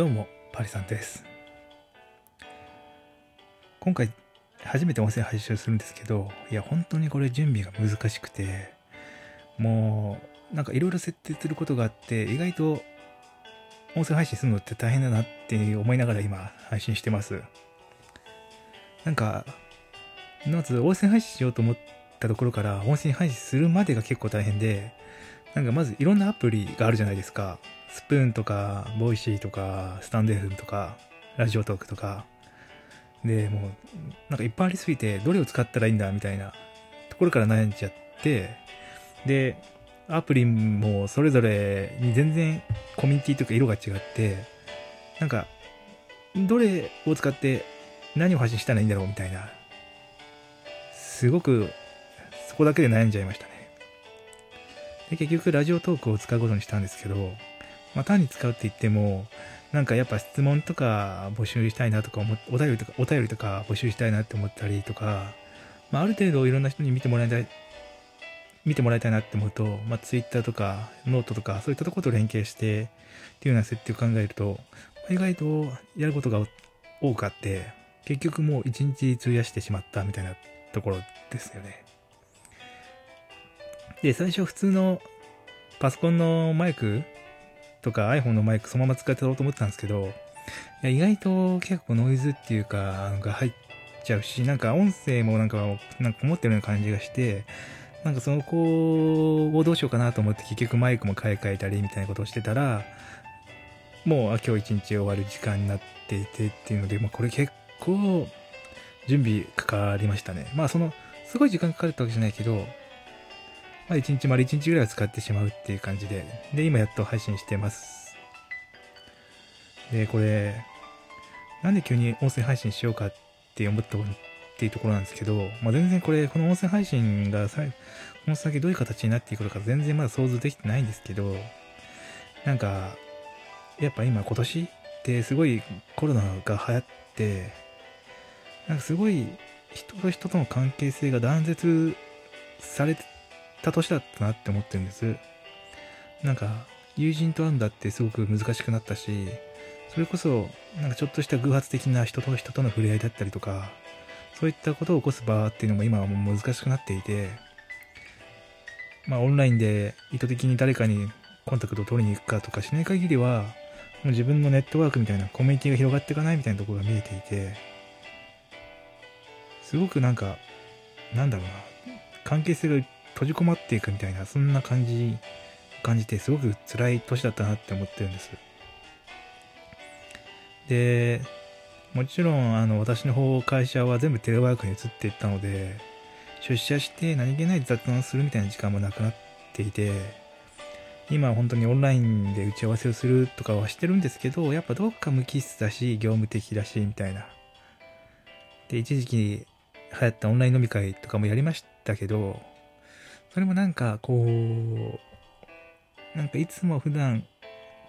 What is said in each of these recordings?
どうも、パリさんです。今回、初めて音声配信するんですけど、いや、本当にこれ準備が難しくて、もう、なんかいろいろ設定することがあって、意外と音声配信するのって大変だなって思いながら今、配信してます。なんか、まず音声配信しようと思ったところから、音声配信するまでが結構大変で、なんかまずいろんなアプリがあるじゃないですか。スプーンとか、ボイシーとか、スタンド FM とか、ラジオトークとか。で、もう、なんかいっぱいありすぎて、どれを使ったらいいんだみたいなところから悩んじゃって、で、アプリもそれぞれに全然コミュニティとか色が違って、なんか、どれを使って何を発信したらいいんだろうみたいな。すごく、そこだけで悩んじゃいましたね。で結局ラジオトークを使うことにしたんですけど、まあ、単に使うって言っても、なんかやっぱ質問とか募集したいなとかお便りとか、お便りとか募集したいなって思ったりとか、まあ、ある程度いろんな人に見てもらいたい、見てもらいたいなって思うと、まあ、Twitter とかノートとかそういったところと連携してっていうような設定を考えると、意外とやることが多くあって、結局もう一日費やしてしまったみたいなところですよね。で、最初普通のパソコンのマイクとか iPhone のマイクそのまま使ってたろうと思ってたんですけど、いや意外と結構ノイズっていうか、が入っちゃうし、なんか音声もなんか、なんか思ってるような感じがして、なんかその子をどうしようかなと思って結局マイクも買い替えたりみたいなことをしてたら、もう今日一日終わる時間になっていてっていうので、まあこれ結構準備かかりましたね。まあその、すごい時間かかるってわけじゃないけど、まあ一日丸一日ぐらいは使ってしまうっていう感じで、で、今やっと配信してます。で、これ、なんで急に音声配信しようかって思ったっていうところなんですけど、まあ全然これ、この音声配信がさ、この先どういう形になっていくのか全然まだ想像できてないんですけど、なんか、やっぱ今今年ってすごいコロナが流行って、なんかすごい人と人との関係性が断絶されてた年だったなって思ってるんです。なんか友人と会うんだってすごく難しくなったし、それこそなんかちょっとした偶発的な人と人との触れ合いだったりとか、そういったことを起こす場っていうのも今はもう難しくなっていて、まあオンラインで意図的に誰かにコンタクトを取りに行くかとかしない限りは、もう自分のネットワークみたいなコミュニティが広がっていかないみたいなところが見えていて、すごくなんか、なんだろうな、関係性が閉じこまっていくみたいな、そんな感じ、感じて、すごく辛い年だったなって思ってるんです。で、もちろん、あの、私の方、会社は全部テレワークに移っていったので、出社して何気ない雑談するみたいな時間もなくなっていて、今本当にオンラインで打ち合わせをするとかはしてるんですけど、やっぱどっか無機質だし、業務的だし、みたいな。で、一時期流行ったオンライン飲み会とかもやりましたけど、それもなんかこう、なんかいつも普段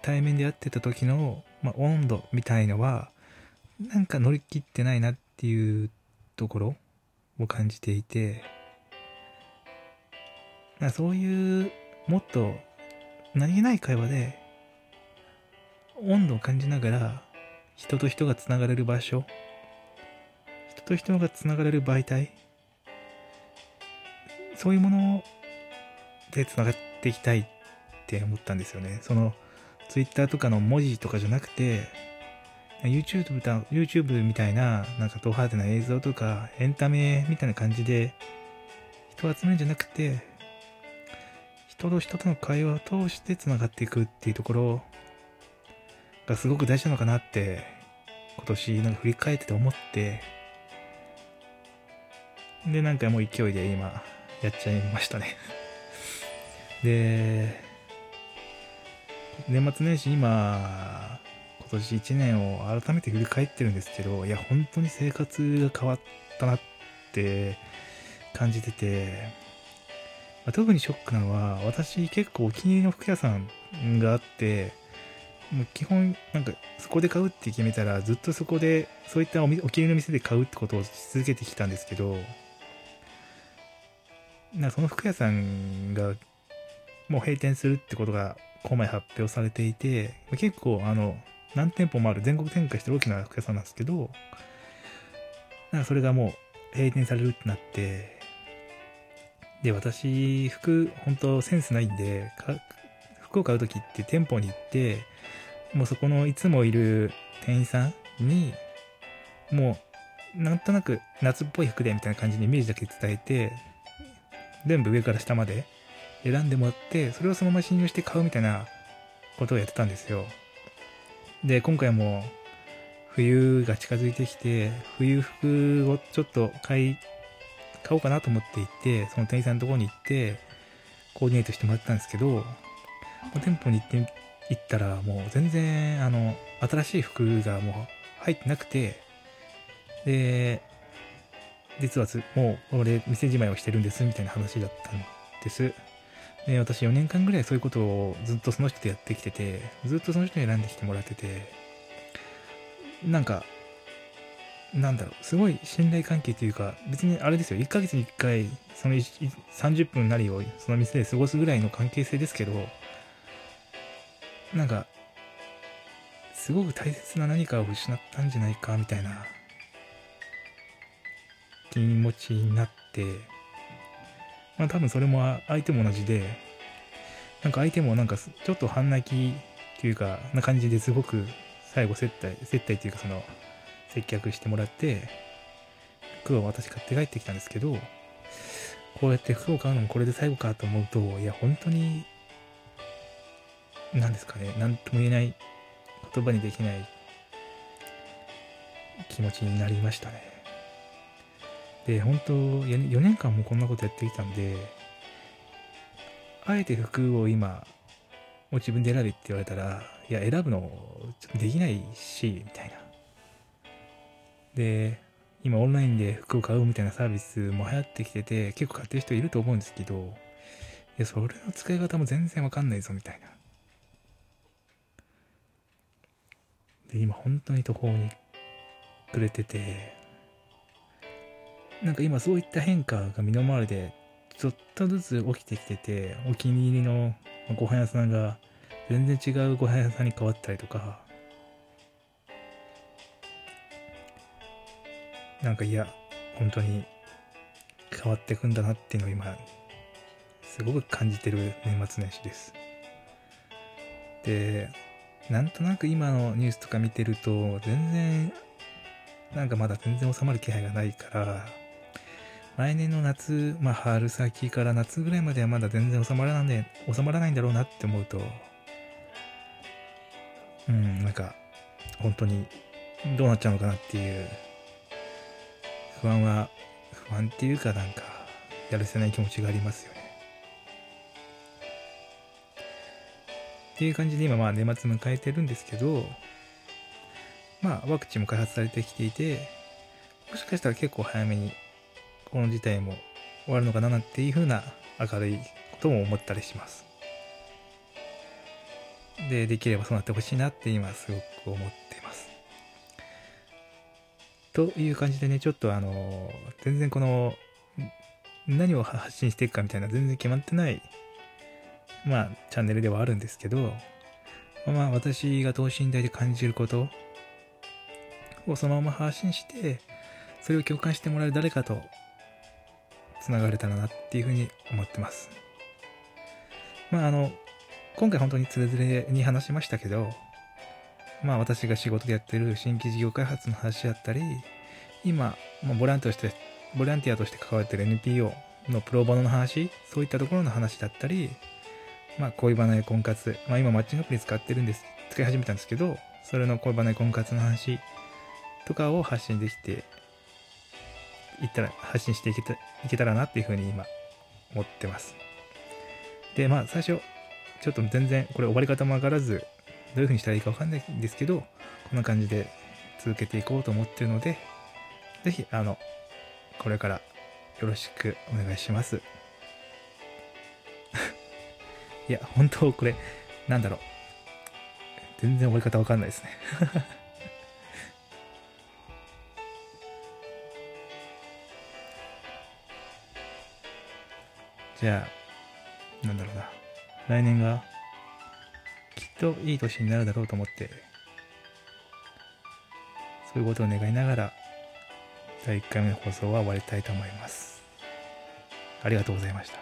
対面でやってた時の、まあ、温度みたいのは、なんか乗り切ってないなっていうところを感じていて、まあそういうもっと何気ない会話で温度を感じながら人と人がつながれる場所人と人がつながれる媒体そういうものでつながっていきたいって思ったんですよね。その Twitter とかの文字とかじゃなくて YouTube YouTube みたいななんかド派手な映像とかエンタメみたいな感じで人を集めるんじゃなくて人と人との会話を通してつながっていくっていうところがすごく大事なのかなって今年なんか振り返ってて思ってでなんかもう勢いで今やっちゃいましたね。で年末年始今今年1年を改めて振り返ってるんですけどいや本当に生活が変わったなって感じててまあ特にショックなのは、私結構お気に入りの服屋さんがあって、もう基本なんかそこで買うって決めたらずっとそこでそういったおお気に入りの店で買うってことをし続けてきたんですけど、なその服屋さんがもう閉店するってことがこの前発表されていて、結構あの何店舗もある全国展開してる大きな服屋さんなんですけど、なんかそれがもう閉店されるってなって、で、私、服、本当センスないんで、服を買う時って店舗に行って、もうそこのいつもいる店員さんに、もう、なんとなく夏っぽい服でみたいな感じにイメージだけ伝えて、全部上から下まで選んでもらって、それをそのまま信用して買うみたいなことをやってたんですよ。で、今回も冬が近づいてきて、冬服をちょっと買い買おうかなと思って行って、その店員さんのところに行って、コーディネートしてもらったんですけど、店舗に行って、行ったら、もう全然、あの、新しい服がもう入ってなくて、で、実はもう俺店じまいをしてるんですみたいな話だったんです。で、私4年間ぐらいそういうことをずっとその人とやってきてて、ずっとその人に選んできてもらってて、なんかなんだろう、すごい信頼関係というか、別にあれですよ、1ヶ月に1回、その30分なりをその店で過ごすぐらいの関係性ですけど、なんか、すごく大切な何かを失ったんじゃないか、みたいな気持ちになって、まあ多分それも相手も同じで、なんか相手もなんかちょっと半泣きっていうか、な感じですごく最後接待、接待っていうかその、接客してもらって、服を私買って帰ってきたんですけど、こうやって服を買うのもこれで最後かと思うと、いや、本当に、何ですかね、何とも言えない、言葉にできない気持ちになりましたね。で、本当、4年間もこんなことやってきたんで、あえて服を今、もう自分で選べって言われたら、いや、選ぶのできないし、みたいな。で、今オンラインで服を買うみたいなサービスも流行ってきてて、結構買ってる人いると思うんですけど、いや、それの使い方も全然わかんないぞ、みたいな。で、今本当に途方にくれてて、なんか今そういった変化が身の回りでちょっとずつ起きてきてて、お気に入りのご飯屋さんが全然違うご飯屋さんに変わったりとか、なんかいや、本当に変わっていくんだなっていうのを今、すごく感じてる年末年始です。で、なんとなく今のニュースとか見てると、全然、なんかまだ全然収まる気配がないから、来年の夏、まあ春先から夏ぐらいまではまだ全然収まらないんで、収まらないんだろうなって思うと、うん、なんか、本当にどうなっちゃうのかなっていう不安は、不安っていうかなんか、やるせない気持ちがありますよね。っていう感じで今まあ年末迎えてるんですけど、まあワクチンも開発されてきていて、もしかしたら結構早めにこの事態も終わるのかななんていう風な明るいことも思ったりします。で、できればそうなってほしいなって今すごく思ってますという感じでね、ちょっとあの、全然この、何を発信していくかみたいな全然決まってない、まあ、チャンネルではあるんですけど、まあ、私が等身大で感じることをそのまま発信して、それを共感してもらえる誰かと繋がれたらなっていうふうに思ってます。まあ、あの、今回本当につれづれに話しましたけど、まあ私が仕事でやってる新規事業開発の話だったり、今、まあ、ボランティアとして、ボランティアとして関わってる NPO のプロボノの話、そういったところの話だったり、まあ恋バナや婚活、まあ今マッチングアプリ使ってるんです、使い始めたんですけど、それの恋バナや婚活の話とかを発信できて、いったら、発信していけたいけたらなっていうふうに今思ってます。で、まあ最初、ちょっと全然これ終わり方もわからず、どういう風にしたらいいかわかんないんですけど、こんな感じで続けていこうと思ってるので、ぜひ、あの、これからよろしくお願いします。いや、本当これ、なんだろう。全然終わり方わかんないですね。じゃあ、なんだろうな。来年が、きっといい年になるだろうと思って、そういうことを願いながら、第1回目の放送は終わりたいと思います。ありがとうございました。